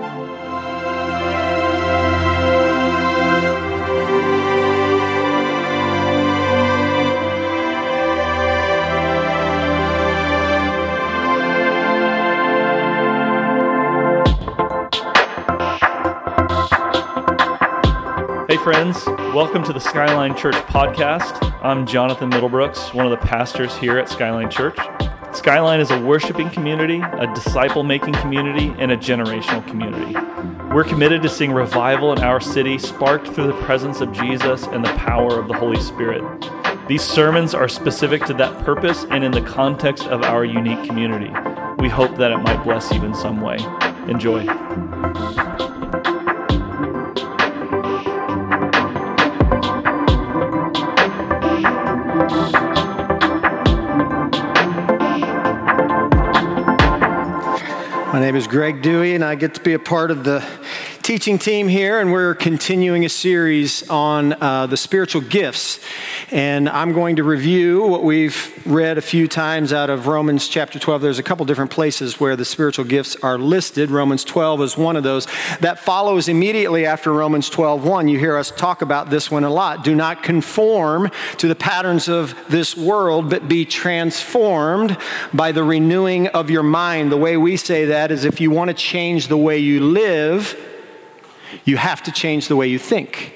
Hey, friends, welcome to the Skyline Church podcast. I'm Jonathan Middlebrooks, one of the pastors here at Skyline Church. Skyline is a worshiping community, a disciple making community, and a generational community. We're committed to seeing revival in our city sparked through the presence of Jesus and the power of the Holy Spirit. These sermons are specific to that purpose and in the context of our unique community. We hope that it might bless you in some way. Enjoy. Name is Greg Dewey, and I get to be a part of the teaching team here, and we're continuing a series on uh, the spiritual gifts. And I'm going to review what we've read a few times out of Romans chapter 12. There's a couple different places where the spiritual gifts are listed. Romans 12 is one of those. That follows immediately after Romans 12 1. You hear us talk about this one a lot. Do not conform to the patterns of this world, but be transformed by the renewing of your mind. The way we say that is if you want to change the way you live, you have to change the way you think,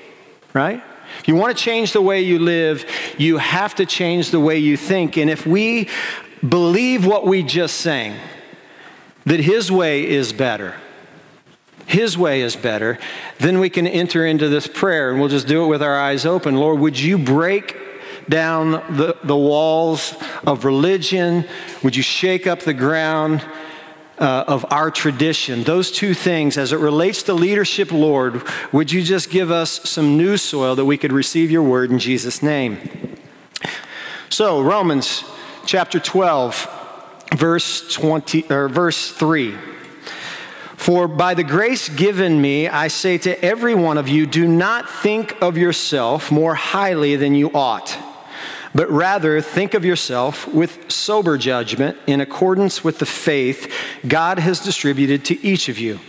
right? If you want to change the way you live, you have to change the way you think. And if we believe what we just sang, that His way is better, His way is better, then we can enter into this prayer and we'll just do it with our eyes open. Lord, would you break down the, the walls of religion? Would you shake up the ground? Uh, of our tradition. Those two things, as it relates to leadership, Lord, would you just give us some new soil that we could receive your word in Jesus' name? So, Romans chapter 12, verse 20 or verse 3. For by the grace given me, I say to every one of you, do not think of yourself more highly than you ought but rather think of yourself with sober judgment in accordance with the faith God has distributed to each of you.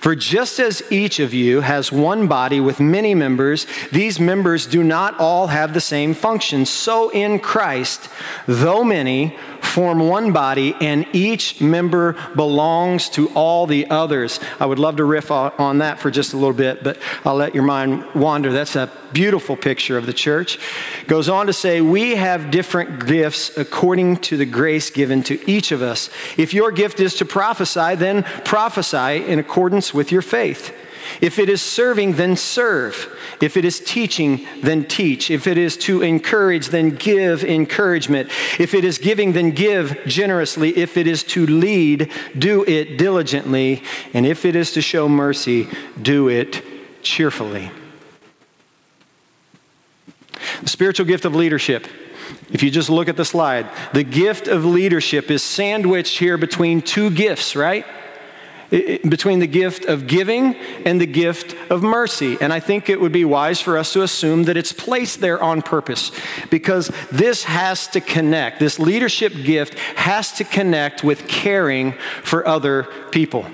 For just as each of you has one body with many members, these members do not all have the same function. So in Christ, though many, form one body, and each member belongs to all the others. I would love to riff on that for just a little bit, but I'll let your mind wander. That's a beautiful picture of the church. Goes on to say, We have different gifts according to the grace given to each of us. If your gift is to prophesy, then prophesy in accordance with your faith. If it is serving, then serve. If it is teaching, then teach. If it is to encourage, then give encouragement. If it is giving, then give generously. If it is to lead, do it diligently. And if it is to show mercy, do it cheerfully. The spiritual gift of leadership. If you just look at the slide, the gift of leadership is sandwiched here between two gifts, right? Between the gift of giving and the gift of mercy. And I think it would be wise for us to assume that it's placed there on purpose because this has to connect. This leadership gift has to connect with caring for other people.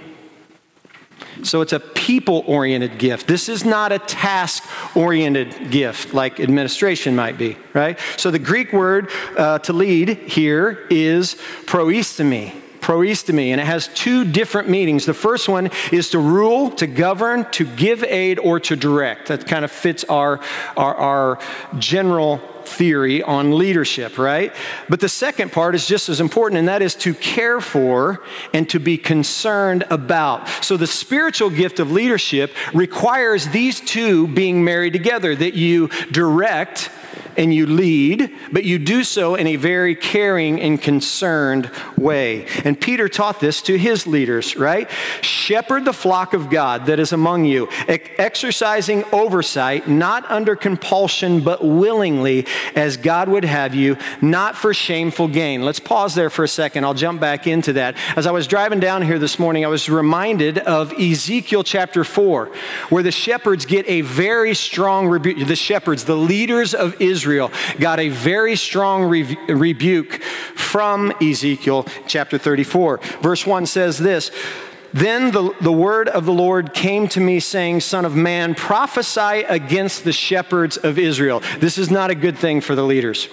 So it's a people oriented gift. This is not a task oriented gift like administration might be, right? So the Greek word uh, to lead here is proistemi proistemi, and it has two different meanings. The first one is to rule, to govern, to give aid, or to direct. That kind of fits our, our, our general theory on leadership, right? But the second part is just as important, and that is to care for and to be concerned about. So the spiritual gift of leadership requires these two being married together that you direct and you lead, but you do so in a very caring and concerned way. And Peter taught this to his leaders, right? Shepherd the flock of God that is among you, exercising oversight, not under compulsion, but willingly, as God would have you, not for shameful gain. Let's pause there for a second. I'll jump back into that. As I was driving down here this morning, I was reminded of Ezekiel chapter 4, where the shepherds get a very strong rebuke. The shepherds, the leaders of Israel, got a very strong re- rebuke from Ezekiel chapter 34. Verse 1 says this Then the, the word of the Lord came to me, saying, Son of man, prophesy against the shepherds of Israel. This is not a good thing for the leaders.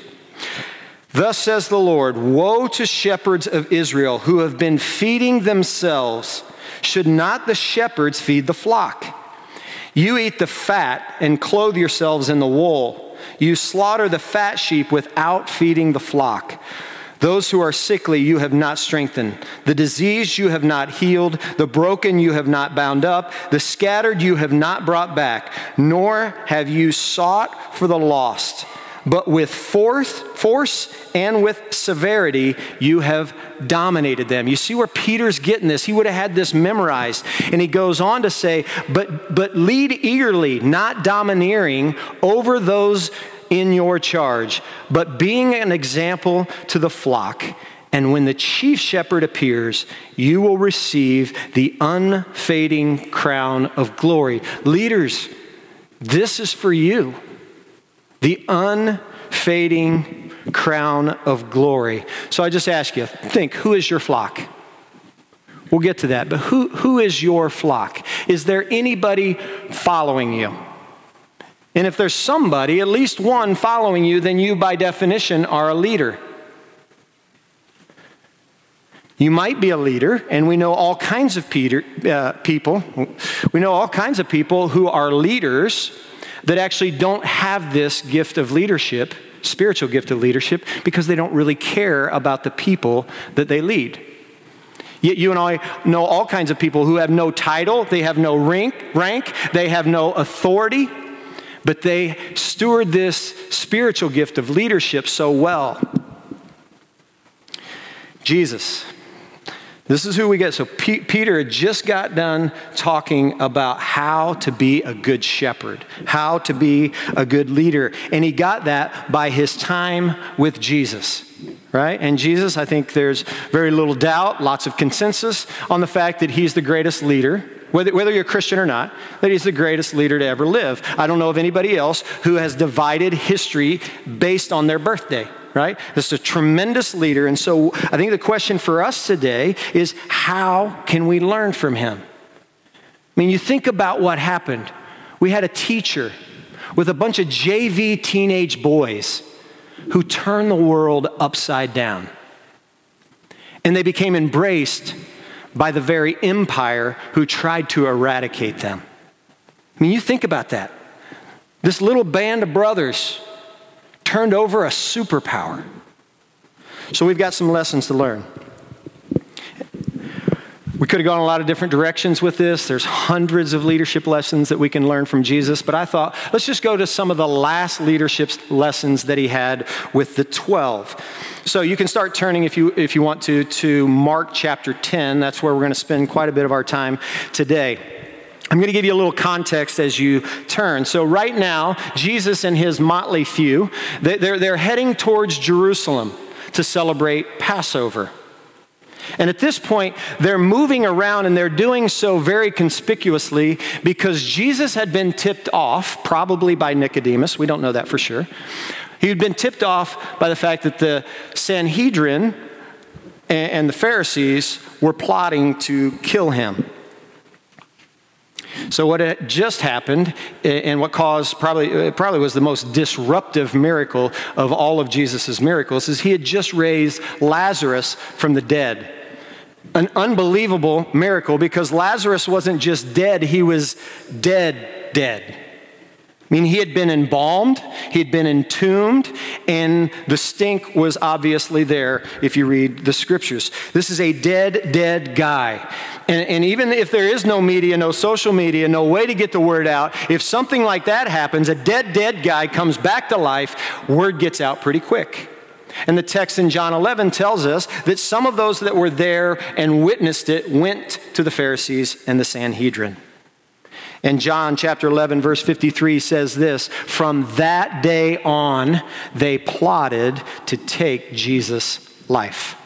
Thus says the Lord Woe to shepherds of Israel who have been feeding themselves. Should not the shepherds feed the flock? You eat the fat and clothe yourselves in the wool. You slaughter the fat sheep without feeding the flock. Those who are sickly you have not strengthened. The diseased you have not healed. The broken you have not bound up. The scattered you have not brought back. Nor have you sought for the lost. But with force, force and with severity, you have dominated them. You see where Peter's getting this? He would have had this memorized. And he goes on to say, but, but lead eagerly, not domineering over those in your charge, but being an example to the flock. And when the chief shepherd appears, you will receive the unfading crown of glory. Leaders, this is for you. The unfading crown of glory. So I just ask you think, who is your flock? We'll get to that, but who, who is your flock? Is there anybody following you? And if there's somebody, at least one, following you, then you, by definition, are a leader. You might be a leader, and we know all kinds of Peter, uh, people. We know all kinds of people who are leaders that actually don't have this gift of leadership, spiritual gift of leadership, because they don't really care about the people that they lead. Yet you and I know all kinds of people who have no title, they have no rank, rank they have no authority, but they steward this spiritual gift of leadership so well. Jesus. This is who we get. So, P- Peter had just got done talking about how to be a good shepherd, how to be a good leader. And he got that by his time with Jesus, right? And Jesus, I think there's very little doubt, lots of consensus on the fact that he's the greatest leader whether, whether you're a Christian or not, that he's the greatest leader to ever live. I don't know of anybody else who has divided history based on their birthday, right? This is a tremendous leader. And so I think the question for us today is how can we learn from him? I mean, you think about what happened. We had a teacher with a bunch of JV teenage boys who turned the world upside down. And they became embraced by the very empire who tried to eradicate them. I mean, you think about that. This little band of brothers turned over a superpower. So we've got some lessons to learn. We could have gone a lot of different directions with this. There's hundreds of leadership lessons that we can learn from Jesus, but I thought let's just go to some of the last leadership lessons that he had with the 12. So you can start turning if you if you want to to Mark chapter 10. That's where we're going to spend quite a bit of our time today. I'm going to give you a little context as you turn. So, right now, Jesus and his motley few, they're, they're heading towards Jerusalem to celebrate Passover. And at this point, they're moving around and they're doing so very conspicuously because Jesus had been tipped off, probably by Nicodemus. We don't know that for sure. He had been tipped off by the fact that the Sanhedrin and the Pharisees were plotting to kill him. So, what had just happened, eh, and what caused probably, it probably was the most disruptive miracle of all of Jesus' miracles, is he had just raised Lazarus from the dead an unbelievable miracle because Lazarus wasn't just dead, he was dead, dead. I mean, he had been embalmed, he had been entombed, and the stink was obviously there if you read the scriptures. This is a dead, dead guy. And, and, even if there is no media, no social media, no way to get the word out, if something like that happens, a dead, dead guy comes back to life, word gets out pretty quick. And the text in John 11 tells us that some of those that were there and witnessed it went to the Pharisees and the Sanhedrin. And John chapter 11, verse 53 says this From that day on, they plotted to take Jesus' life.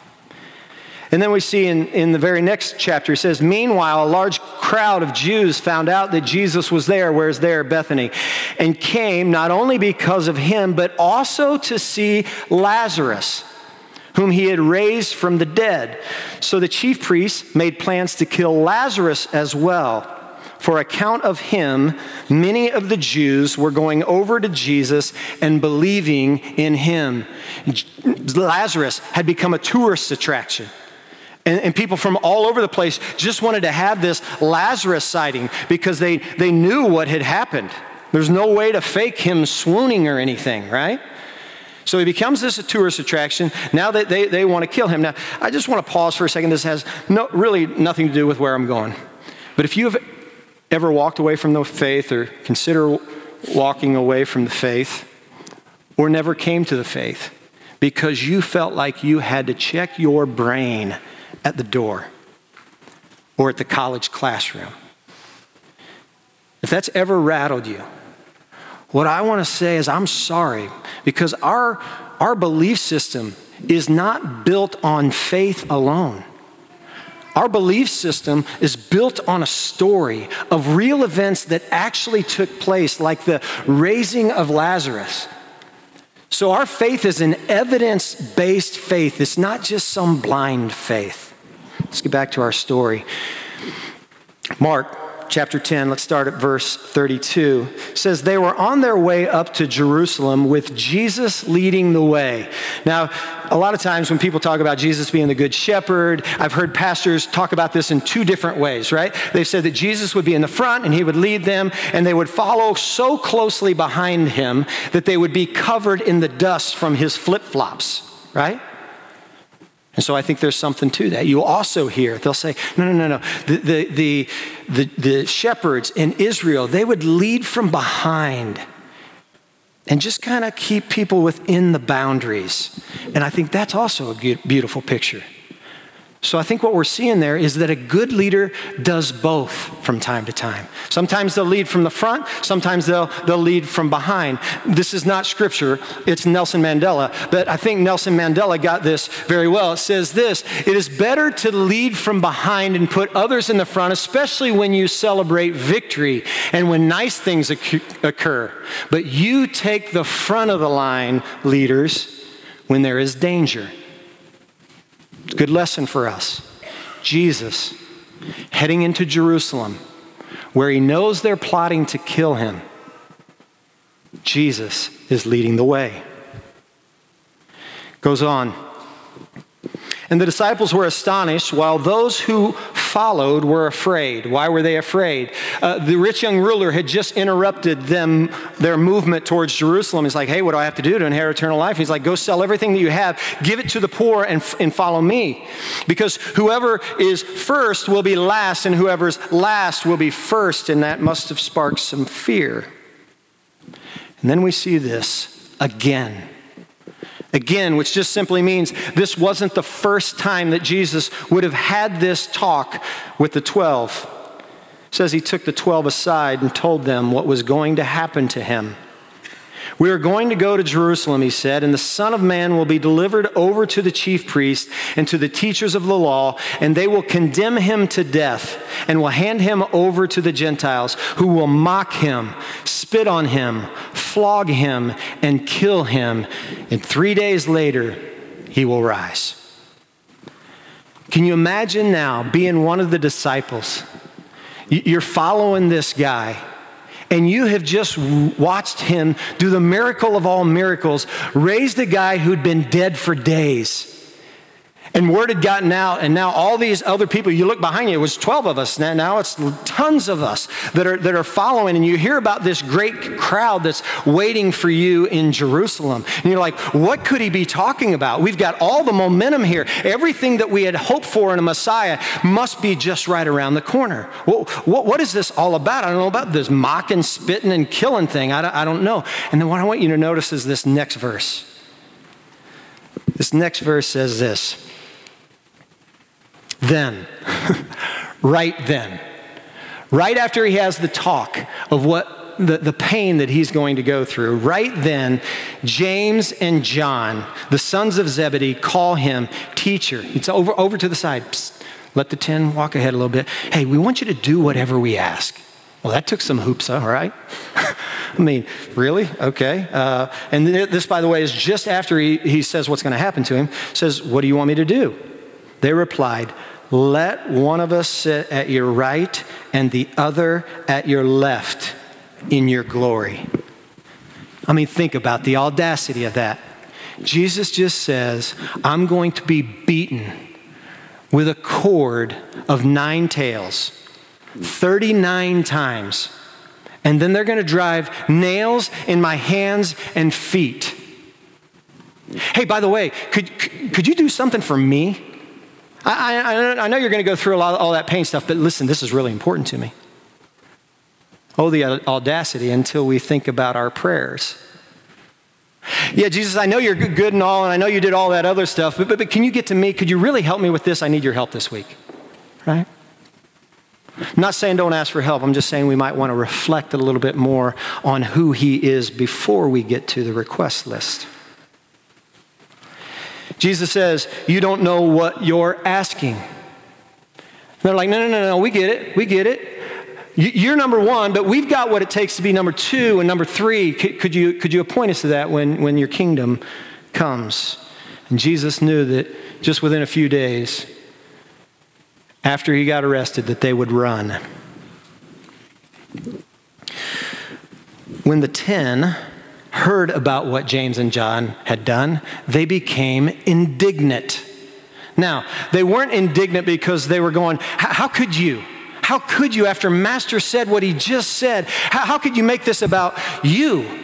And then we see in, in the very next chapter, he says, Meanwhile, a large crowd of Jews found out that Jesus was there, where's there, Bethany, and came not only because of him, but also to see Lazarus, whom he had raised from the dead. So the chief priests made plans to kill Lazarus as well. For account of him, many of the Jews were going over to Jesus and believing in him. Lazarus had become a tourist attraction. And, and, people from all over the place just wanted to have this Lazarus sighting because they, they knew what had happened. There's no way to fake him swooning or anything, right? So he becomes this a tourist attraction. Now that they, they want to kill him. Now, I just want to pause for a second. This has no, really nothing to do with where I'm going. But if you have ever walked away from the faith or consider walking away from the faith or never came to the faith because you felt like you had to check your brain at the door or at the college classroom, if that's ever rattled you, what I want to say is I'm sorry because our, our belief system is not built on faith alone. Our belief system is built on a story of real events that actually took place, like the raising of Lazarus. So, our faith is an evidence based faith. It's not just some blind faith. Let's get back to our story. Mark chapter 10, let's start at verse 32, says, They were on their way up to Jerusalem with Jesus leading the way. Now, a lot of times when people talk about Jesus being the good shepherd, I've heard pastors talk about this in two different ways, right? They've said that Jesus would be in the front and he would lead them, and they would follow so closely behind him that they would be covered in the dust from his flip flops, right? And so I think there's something to that. You also hear, they'll say, no, no, no, no. The, the, the, the, the shepherds in Israel, they would lead from behind and just kind of keep people within the boundaries. And I think that's also a beautiful picture. So I think what we're seeing there is that a good leader does both from time to time. Sometimes they'll lead from the front, sometimes they'll, they'll lead from behind. This is not scripture, it's Nelson Mandela. But I think Nelson Mandela got this very well. It says this It is better to lead from behind and put others in the front, especially when you celebrate victory and when nice things occur. But you take the front of the line, leaders, when there is danger. Good lesson for us. Jesus heading into Jerusalem, where he knows they're plotting to kill him. Jesus is leading the way. Goes on. And the disciples were astonished, while those who followed were afraid. Why were they afraid? Uh, the rich young ruler had just interrupted them, their movement towards Jerusalem. He's like, hey, what do I have to do to inherit eternal life? He's like, go sell everything that you have, give it to the poor, and, and follow me. Because whoever is first will be last, and whoever's last will be first. And that must have sparked some fear. And then we see this again Again, which just simply means this wasn't the first time that Jesus would have had this talk with the 12. It says he took the 12 aside and told them what was going to happen to him. We are going to go to Jerusalem, he said, and the Son of Man will be delivered over to the chief priests and to the teachers of the law, and they will condemn him to death and will hand him over to the Gentiles, who will mock him, spit on him, flog him, and kill him. And three days later, he will rise. Can you imagine now being one of the disciples? You're following this guy and you have just watched him do the miracle of all miracles, raise the guy who'd been dead for days. And word had gotten out, and now all these other people, you look behind you, it was 12 of us. Now it's tons of us that are, that are following, and you hear about this great crowd that's waiting for you in Jerusalem. And you're like, what could he be talking about? We've got all the momentum here. Everything that we had hoped for in a Messiah must be just right around the corner. What, what, what is this all about? I don't know about this mocking, spitting, and killing thing. I don't, I don't know. And then what I want you to notice is this next verse. This next verse says this. Then, right then, right after he has the talk of what the, the pain that he's going to go through, right then, James and John, the sons of Zebedee, call him teacher. It's over, over to the side. Psst, let the 10 walk ahead a little bit. Hey, we want you to do whatever we ask. Well, that took some hoops, all right? I mean, really? Okay. Uh, and this, by the way, is just after he, he says what's going to happen to him. Says, What do you want me to do? They replied, Let one of us sit at your right and the other at your left in your glory. I mean, think about the audacity of that. Jesus just says, I'm going to be beaten with a cord of nine tails 39 times. And then they're going to drive nails in my hands and feet. Hey, by the way, could, could you do something for me? I, I, I know you're going to go through a lot, of all that pain stuff, but listen, this is really important to me. Oh, the audacity until we think about our prayers. Yeah, Jesus, I know you're good and all, and I know you did all that other stuff, but, but, but can you get to me? Could you really help me with this? I need your help this week. Right? I'm not saying don't ask for help. I'm just saying we might want to reflect a little bit more on who He is before we get to the request list. Jesus says, You don't know what you're asking. they're like, No, no, no, no, we get it. We get it. You're number one, but we've got what it takes to be number two and number three. Could you, could you appoint us to that when, when your kingdom comes? And Jesus knew that just within a few days, after he got arrested, that they would run. When the ten heard about what James and John had done, they became indignant. Now, they weren't indignant because they were going, How could you? How could you, after Master said what he just said, how, how could you make this about you?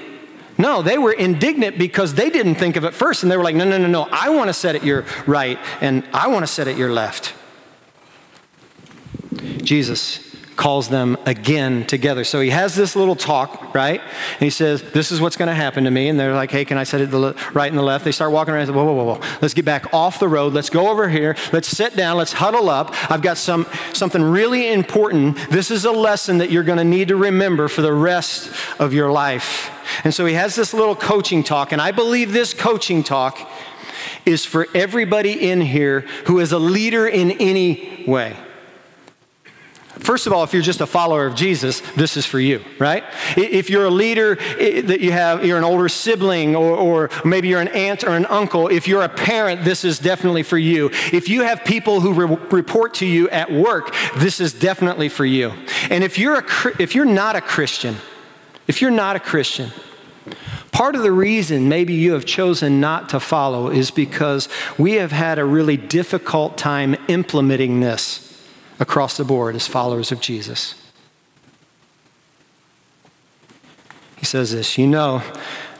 No, they were indignant because they didn't think of it first. And they were like, no, no, no, no, I want to set it your right and I want to set it your left. Jesus calls them again together. So he has this little talk, right? And he says, This is what's going to happen to me. And they're like, Hey, can I set it the right and the left? They start walking around and say, Whoa, whoa, whoa, whoa. Let's get back off the road. Let's go over here. Let's sit down. Let's huddle up. I've got some, something really important. This is a lesson that you're going to need to remember for the rest of your life. And so he has this little coaching talk. And I believe this coaching talk is for everybody in here who is a leader in any way. First of all, if you're just a follower of Jesus, this is for you, right? If you're a leader that you have, you're an older sibling, or, or, maybe you're an aunt or an uncle, if you're a parent, this is definitely for you. If you have people who re- report to you at work, this is definitely for you. And if you're, a, if you're not a Christian, if you're not a Christian, Part of the reason maybe you have chosen not to follow is because we have had a really difficult time implementing this across the board as followers of Jesus. He says this You know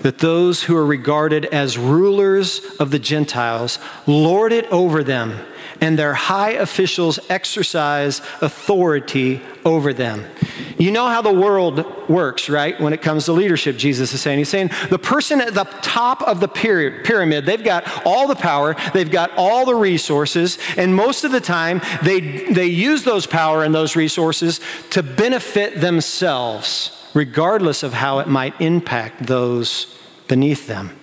that those who are regarded as rulers of the Gentiles lord it over them and their high officials exercise authority over them. You know how the world works, right? When it comes to leadership, Jesus is saying. He's saying the person at the top of the pyramid, they've got all the power, they've got all the resources, and most of the time they, they use those power and those resources to benefit themselves, regardless of how it might impact those beneath them.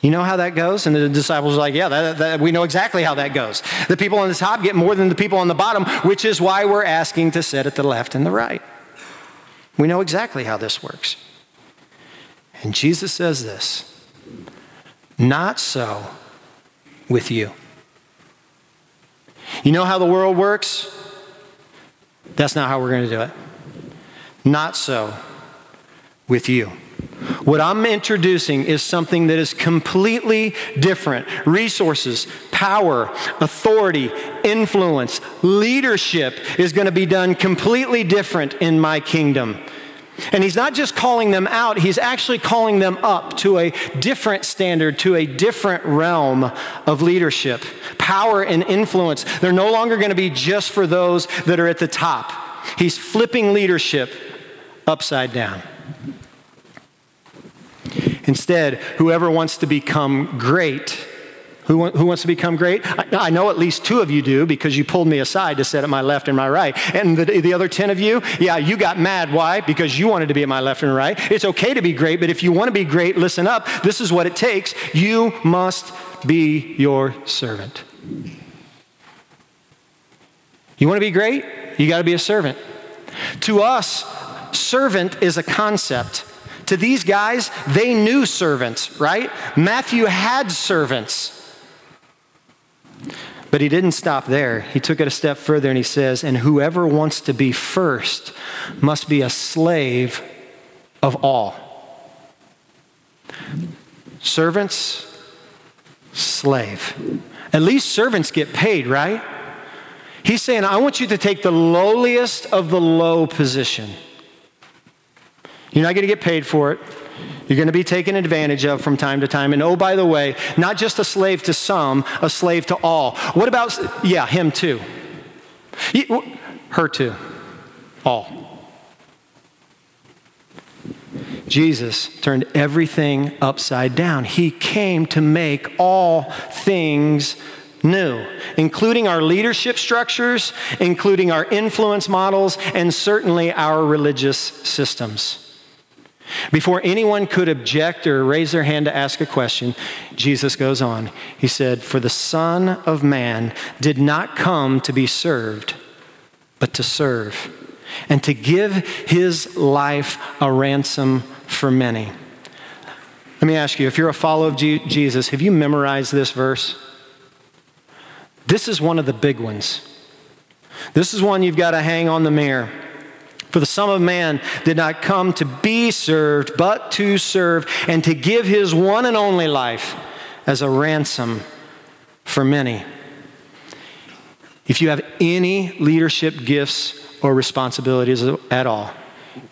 You know how that goes? And the disciples are like, Yeah, that, that, we know exactly how that goes. The people on the top get more than the people on the bottom, which is why we're asking to sit at the left and the right. We know exactly how this works. And Jesus says this Not so with you. You know how the world works? That's not how we're going to do it. Not so with you. What I'm introducing is something that is completely different. Resources, power, authority, influence, leadership is going to be done completely different in my kingdom. And he's not just calling them out, he's actually calling them up to a different standard, to a different realm of leadership. Power and influence, they're no longer going to be just for those that are at the top. He's flipping leadership upside down. Instead, whoever wants to become great, who, who wants to become great? I, I, know at least two of you do because you pulled me aside to sit at my left and my right. And the, the other 10 of you, yeah, you got mad. Why? Because you wanted to be at my left and right. It's okay to be great, but if you want to be great, listen up. This is what it takes. You must be your servant. You want to be great? You got to be a servant. To us, servant is a concept. To these guys, they knew servants, right? Matthew had servants. But he didn't stop there. He took it a step further and he says, And whoever wants to be first must be a slave of all. Servants, slave. At least servants get paid, right? He's saying, I want you to take the lowliest of the low position. You're not going to get paid for it. You're going to be taken advantage of from time to time. And oh, by the way, not just a slave to some, a slave to all. What about, yeah, him too. Her too. All. Jesus turned everything upside down. He came to make all things new, including our leadership structures, including our influence models, and certainly our religious systems. Before anyone could object or raise their hand to ask a question, Jesus goes on. He said, For the Son of Man did not come to be served, but to serve, and to give his life a ransom for many. Let me ask you if you're a follower of Jesus, have you memorized this verse? This is one of the big ones. This is one you've got to hang on the mirror. For the Son of Man did not come to be served, but to serve and to give his one and only life as a ransom for many. If you have any leadership gifts or responsibilities at all,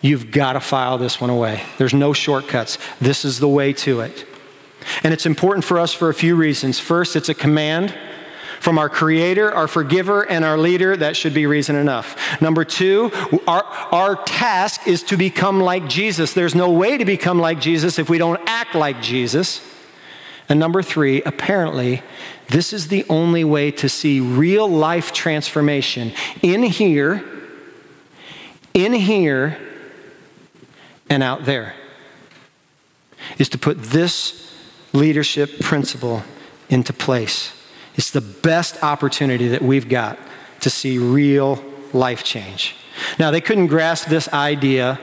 you've got to file this one away. There's no shortcuts. This is the way to it. And it's important for us for a few reasons. First, it's a command from our creator, our forgiver, and our leader, that should be reason enough. Number two, our, our task is to become like Jesus. There's no way to become like Jesus if we don't act like Jesus. And number three, apparently, this is the only way to see real life transformation in here, in here, and out there, is to put this leadership principle into place. It's the best opportunity that we've got to see real life change. Now, they couldn't grasp this idea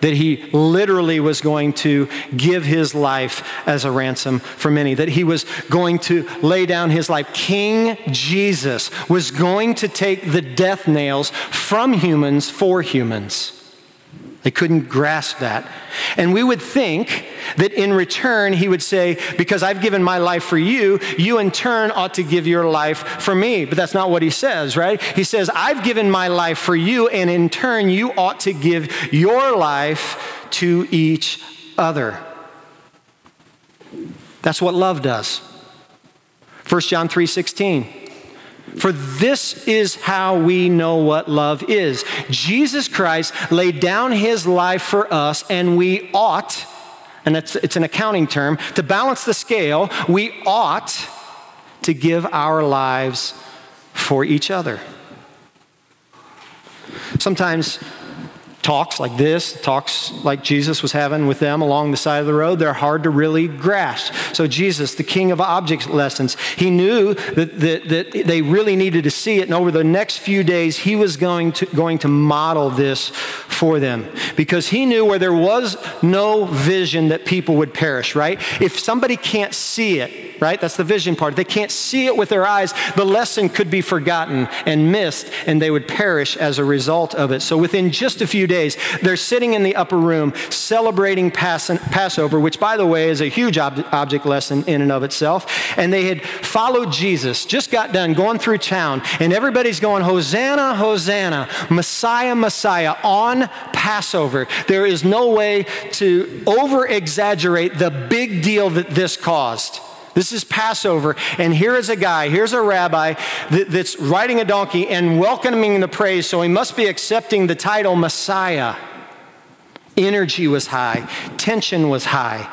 that he literally was going to give his life as a ransom for many, that he was going to lay down his life. King Jesus was going to take the death nails from humans for humans. They couldn't grasp that. And we would think that in return, he would say, Because I've given my life for you, you in turn ought to give your life for me. But that's not what he says, right? He says, I've given my life for you, and in turn, you ought to give your life to each other. That's what love does. 1 John 3 16. For this is how we know what love is. Jesus Christ laid down his life for us, and we ought, and it's, it's an accounting term, to balance the scale, we ought to give our lives for each other. Sometimes talks like this, talks like Jesus was having with them along the side of the road, they're hard to really grasp. So, Jesus, the king of object lessons, he knew that, that, that they really needed to see it. And over the next few days, he was going to, going to model this for them because he knew where there was no vision that people would perish, right? If somebody can't see it, right? That's the vision part. If they can't see it with their eyes, the lesson could be forgotten and missed, and they would perish as a result of it. So, within just a few days, days. They're sitting in the upper room celebrating Passover, which, by the way, is a huge ob- object lesson in and of itself. And they had followed Jesus, just got done going through town, and everybody's going, Hosanna, Hosanna, Messiah, Messiah, on Passover. There is no way to over exaggerate the big deal that this caused. This is Passover, and here is a guy, here's a rabbi that, that's riding a donkey and welcoming the praise, so he must be accepting the title Messiah. Energy was high, tension was high.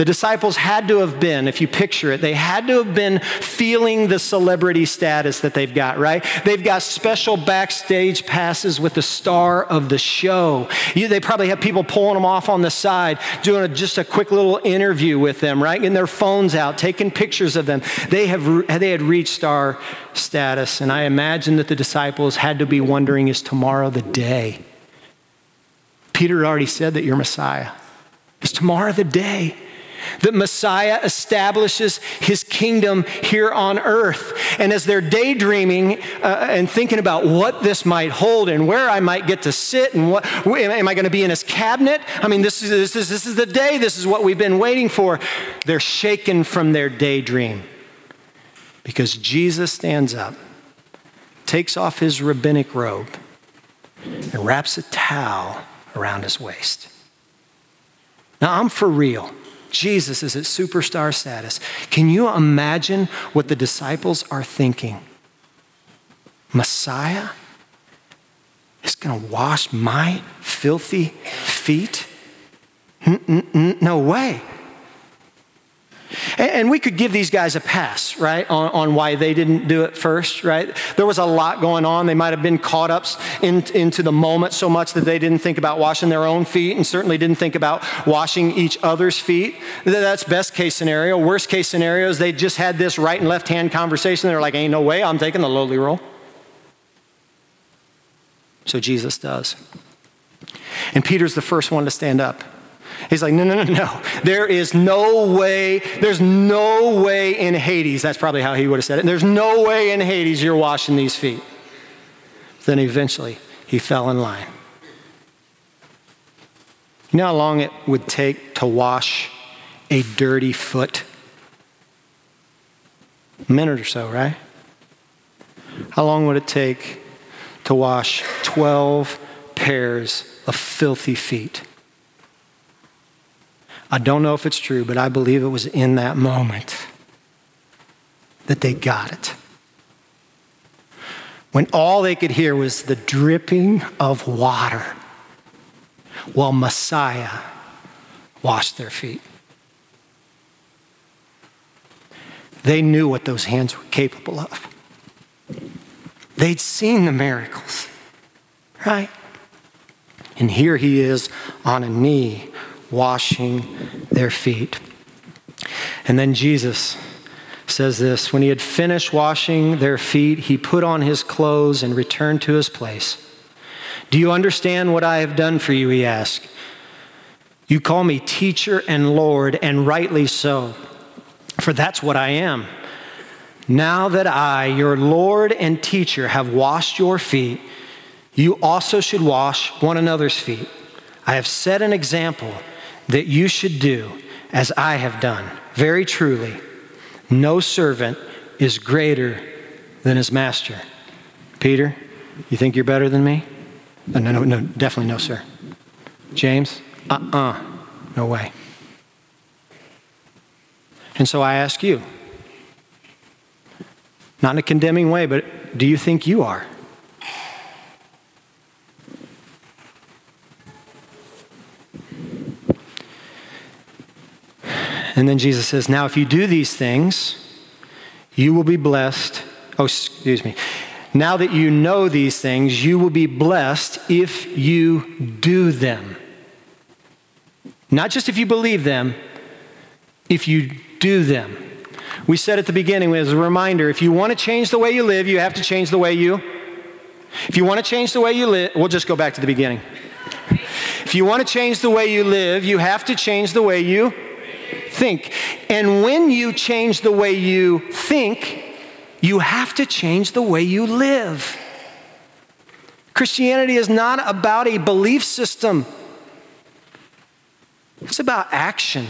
The disciples had to have been, if you picture it, they had to have been feeling the celebrity status that they've got, right? They've got special backstage passes with the star of the show. You, they probably have people pulling them off on the side, doing a, just a quick little interview with them, right? Getting their phones out, taking pictures of them. They, have, they had reached star status, and I imagine that the disciples had to be wondering is tomorrow the day? Peter already said that you're Messiah. Is tomorrow the day that Messiah establishes his kingdom here on earth. And as they're daydreaming uh, and thinking about what this might hold and where I might get to sit and what am I going to be in his cabinet? I mean, this is, this, is, this is the day, this is what we've been waiting for. They're shaken from their daydream because Jesus stands up, takes off his rabbinic robe, and wraps a towel around his waist. Now, I'm for real. Jesus is at superstar status. Can you imagine what the disciples are thinking? Messiah is going to wash my filthy feet? No way. And we could give these guys a pass, right, on, on, why they didn't do it first, right? There was a lot going on. They might have been caught up in, into the moment so much that they didn't think about washing their own feet and certainly didn't think about washing each other's feet. That's best case scenario. Worst case scenario is they just had this right and left hand conversation. They're like, ain't no way, I'm taking the lowly role. So Jesus does. And Peter's the first one to stand up. He's like, no, no, no, no. There is no way, there's no way in Hades. That's probably how he would have said it. There's no way in Hades you're washing these feet. Then eventually he fell in line. You know how long it would take to wash a dirty foot? A minute or so, right? How long would it take to wash 12 pairs of filthy feet? I don't know if it's true, but I believe it was in that moment that they got it. When all they could hear was the dripping of water while Messiah washed their feet. They knew what those hands were capable of. They'd seen the miracles, right? And here he is on a knee washing their feet. And then Jesus says this When he had finished washing their feet, he put on his clothes and returned to his place. Do you understand what I have done for you? He asked. You call me teacher and Lord, and rightly so, for that's what I am. Now that I, your Lord and teacher, have washed your feet, you also should wash one another's feet. I have set an example that you should do as I have done. Very truly, no servant is greater than his master. Peter, you think you're better than me? No, no, no, no definitely no, sir. James, uh uh-uh, uh, no way. And so I ask you, not in a condemning way, but do you think you are? And then Jesus says, Now, if you do these things, you will be blessed. Oh, excuse me. Now that you know these things, you will be blessed if you do them. Not just if you believe them, if you do them. We said at the beginning as a reminder if you want to change the way you live, you have to change the way you. If you want to change the way you live, we'll just go back to the beginning. If you want to change the way you live, you have to change the way you think. And when you change the way you think, you have to change the way you live. Christianity is not about a belief system, it's about action.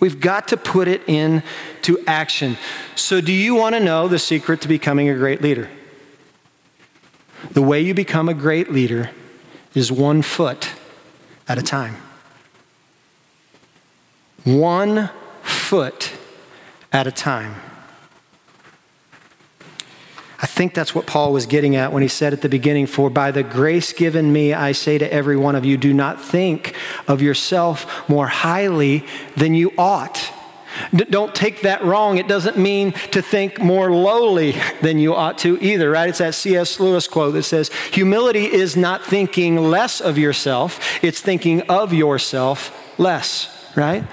We've got to put it into action. So, do you want to know the secret to becoming a great leader? The way you become a great leader is one foot at a time one foot at a time. I think that's what Paul was getting at when he said at the beginning, For by the grace given me, I say to every one of you, do not think of yourself more highly than you ought. D- don't take that wrong. It doesn't mean to think more lowly than you ought to either, right? It's that C.S. Lewis quote that says, Humility is not thinking less of yourself, it's thinking of yourself less, right?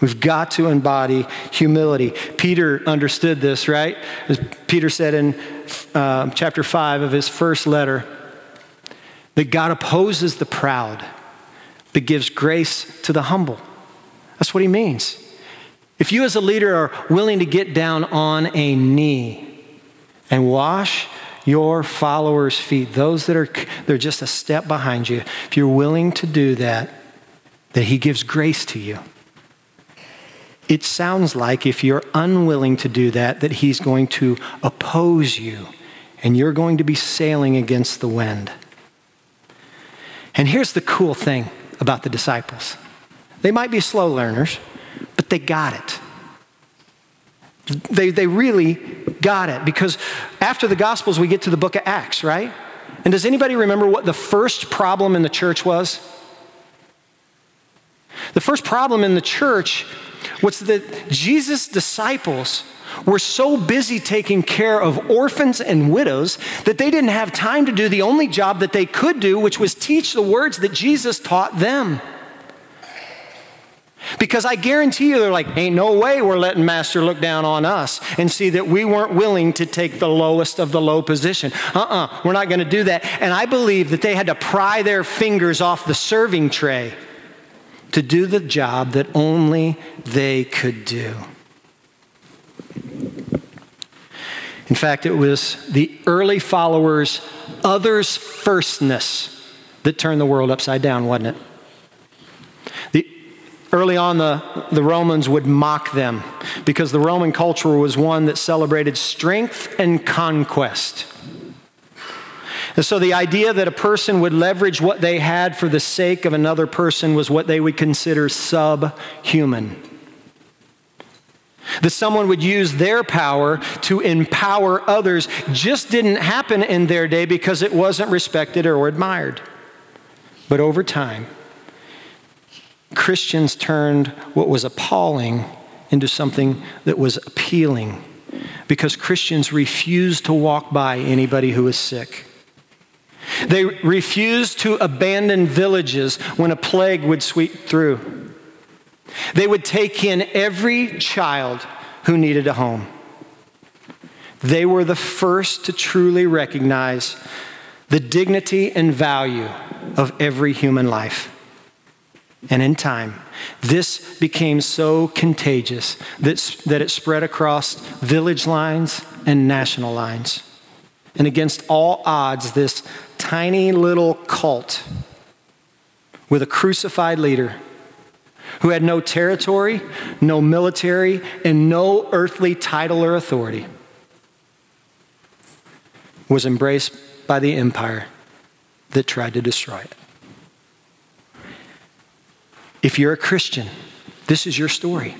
We've got to embody humility. Peter understood this, right? As Peter said in uh, chapter 5 of his first letter, that God opposes the proud, but gives grace to the humble. That's what he means. If you, as a leader, are willing to get down on a knee and wash your followers' feet, those that are they're just a step behind you, if you're willing to do that, that he gives grace to you. It sounds like if you're unwilling to do that, that he's going to oppose you and you're going to be sailing against the wind. And here's the cool thing about the disciples they might be slow learners, but they got it. They, they really got it because after the Gospels, we get to the book of Acts, right? And does anybody remember what the first problem in the church was? The first problem in the church was that Jesus' disciples were so busy taking care of orphans and widows that they didn't have time to do the only job that they could do, which was teach the words that Jesus taught them. Because I guarantee you, they're like, ain't no way we're letting Master look down on us and see that we weren't willing to take the lowest of the low position. Uh uh-uh, uh, we are not going to do that. And I believe that they had to pry their fingers off the serving tray to do the job that only they could do. In fact, it was the early followers' others firstness that turned the world upside down, wasn't it? The, early on, the, the Romans would mock them because the Roman culture was one that celebrated strength and conquest. And so the idea that a person would leverage what they had for the sake of another person was what they would consider subhuman that someone would use their power to empower others just didn't happen in their day because it wasn't respected or admired. But over time, Christians turned what was appalling into something that was appealing because Christians refused to walk by anybody who was sick. They refused to abandon villages when a plague would sweep through. They would take in every child who needed a home. They were the first to truly recognize the dignity and value of every human life. And in time, this became so contagious that, that it spread across village lines and national lines. And against all odds, this tiny little cult with a crucified leader who had no territory, no military, and no earthly title or authority, was embraced by the empire that tried to destroy it. If you're a Christian, this is your story.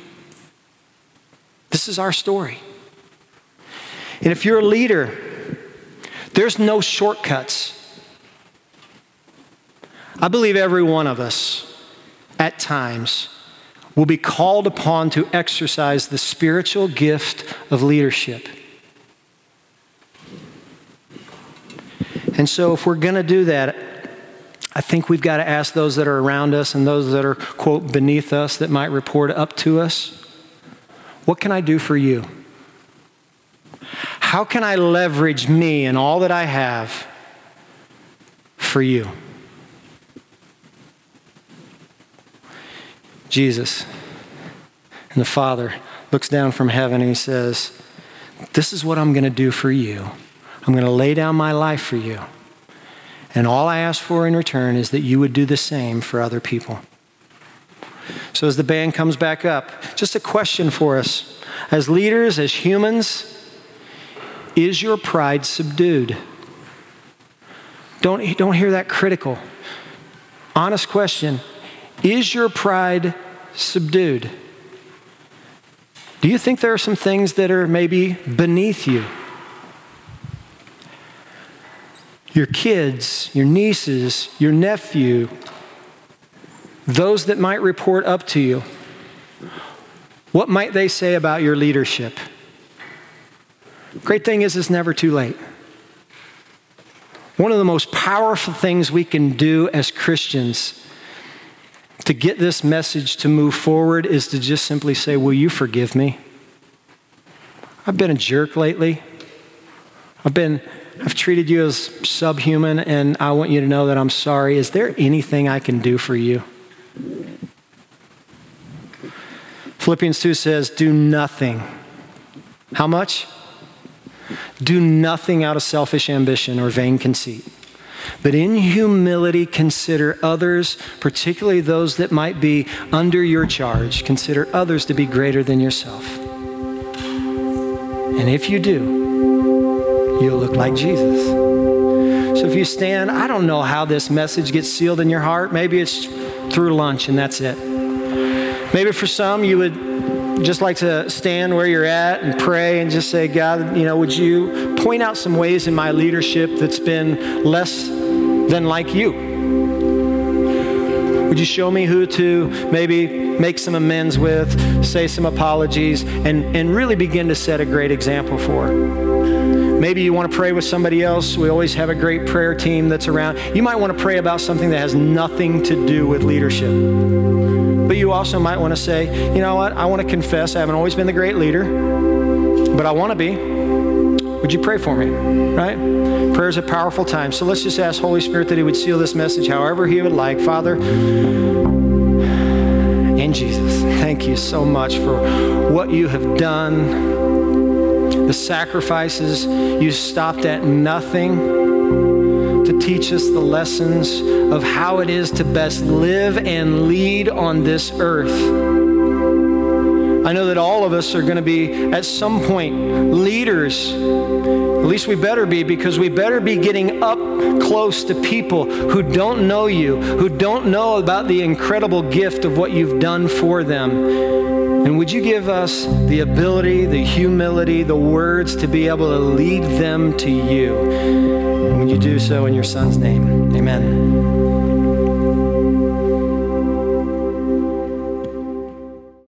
This is our story. And if you're a leader, there's no shortcuts. I believe every one of us at times will be called upon to exercise the spiritual gift of leadership. And so, if we're going to do that, I think we've got to ask those that are around us and those that are, quote, beneath us that might report up to us what can I do for you? How can I leverage me and all that I have for you? Jesus and the Father looks down from heaven and he says, This is what I'm going to do for you. I'm going to lay down my life for you. And all I ask for in return is that you would do the same for other people. So, as the band comes back up, just a question for us. As leaders, as humans, is your pride subdued? Don't, don't hear that critical. Honest question is your pride subdued? Do you think there are some things that are maybe beneath you? Your kids, your nieces, your nephew, those that might report up to you, what might they say about your leadership? Great thing is, it's never too late. One of the most powerful things we can do as Christians to get this message to move forward is to just simply say, Will you forgive me? I've been a jerk lately. I've been I've treated you as subhuman and I want you to know that I'm sorry. Is there anything I can do for you? Philippians 2 says, Do nothing. How much? Do nothing out of selfish ambition or vain conceit but in humility, consider others, particularly those that might be under your charge, consider others to be greater than yourself. And if you do, you'll look like Jesus. So if you stand, I don't know how this message gets sealed in your heart. Maybe it's through lunch and that's it. Maybe for some, you would just like to stand where you're at and pray and just say, God, you know, would you point out some ways in my leadership that's been less than like you? Would you show me who to maybe make some amends with, say some apologies, and, and really begin to set a great example for? Maybe you want to pray with somebody else. We always have a great prayer team that's around. You might want to pray about something that has nothing to do with leadership. But you also might want to say, you know what? I want to confess I haven't always been the great leader, but I want to be. Would you pray for me? Right? Prayer is a powerful time. So let's just ask Holy Spirit that He would seal this message however He would like. Father, in Jesus, thank you so much for what you have done, the sacrifices. You stopped at nothing teach us the lessons of how it is to best live and lead on this earth. I know that all of us are going to be, at some point, leaders. At least we better be, because we better be getting up close to people who don't know you, who don't know about the incredible gift of what you've done for them. And would you give us the ability, the humility, the words to be able to lead them to you? Would you do so in your son's name? Amen.